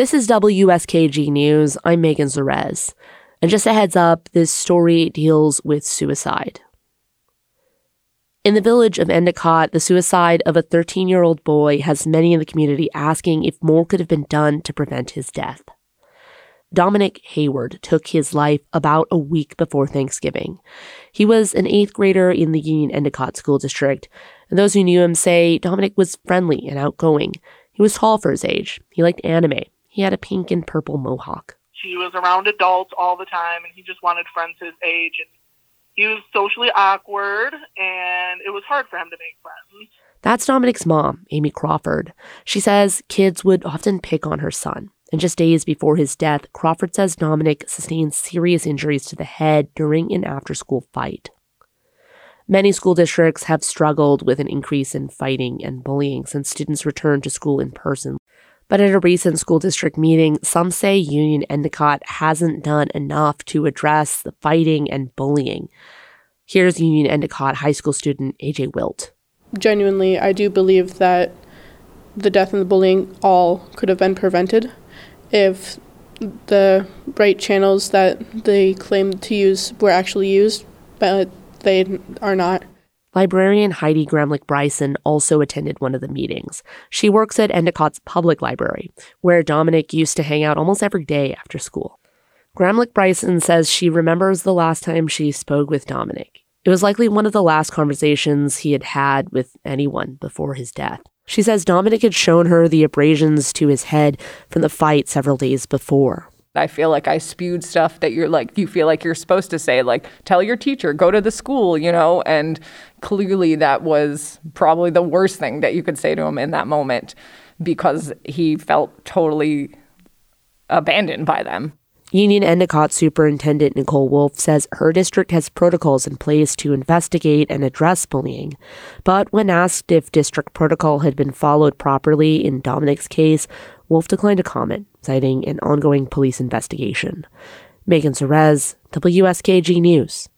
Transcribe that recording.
This is WSKG News. I'm Megan Zerez. And just a heads up, this story deals with suicide. In the village of Endicott, the suicide of a 13 year old boy has many in the community asking if more could have been done to prevent his death. Dominic Hayward took his life about a week before Thanksgiving. He was an eighth grader in the Union Endicott School District, and those who knew him say Dominic was friendly and outgoing. He was tall for his age. He liked anime. He had a pink and purple mohawk. He was around adults all the time, and he just wanted friends his age. And he was socially awkward, and it was hard for him to make friends. That's Dominic's mom, Amy Crawford. She says kids would often pick on her son. And just days before his death, Crawford says Dominic sustained serious injuries to the head during an after school fight. Many school districts have struggled with an increase in fighting and bullying since students returned to school in person. But at a recent school district meeting, some say Union Endicott hasn't done enough to address the fighting and bullying. Here's Union Endicott high school student AJ Wilt. Genuinely, I do believe that the death and the bullying all could have been prevented if the right channels that they claim to use were actually used, but they are not. Librarian Heidi Gramlich Bryson also attended one of the meetings. She works at Endicott's public library, where Dominic used to hang out almost every day after school. Gramlich Bryson says she remembers the last time she spoke with Dominic. It was likely one of the last conversations he had had with anyone before his death. She says Dominic had shown her the abrasions to his head from the fight several days before. I feel like I spewed stuff that you're like, you feel like you're supposed to say, like, tell your teacher, go to the school, you know? And clearly that was probably the worst thing that you could say to him in that moment because he felt totally abandoned by them. Union Endicott Superintendent Nicole Wolf says her district has protocols in place to investigate and address bullying. But when asked if district protocol had been followed properly in Dominic's case, Wolf declined to comment, citing an ongoing police investigation. Megan Zerez, WSKG News.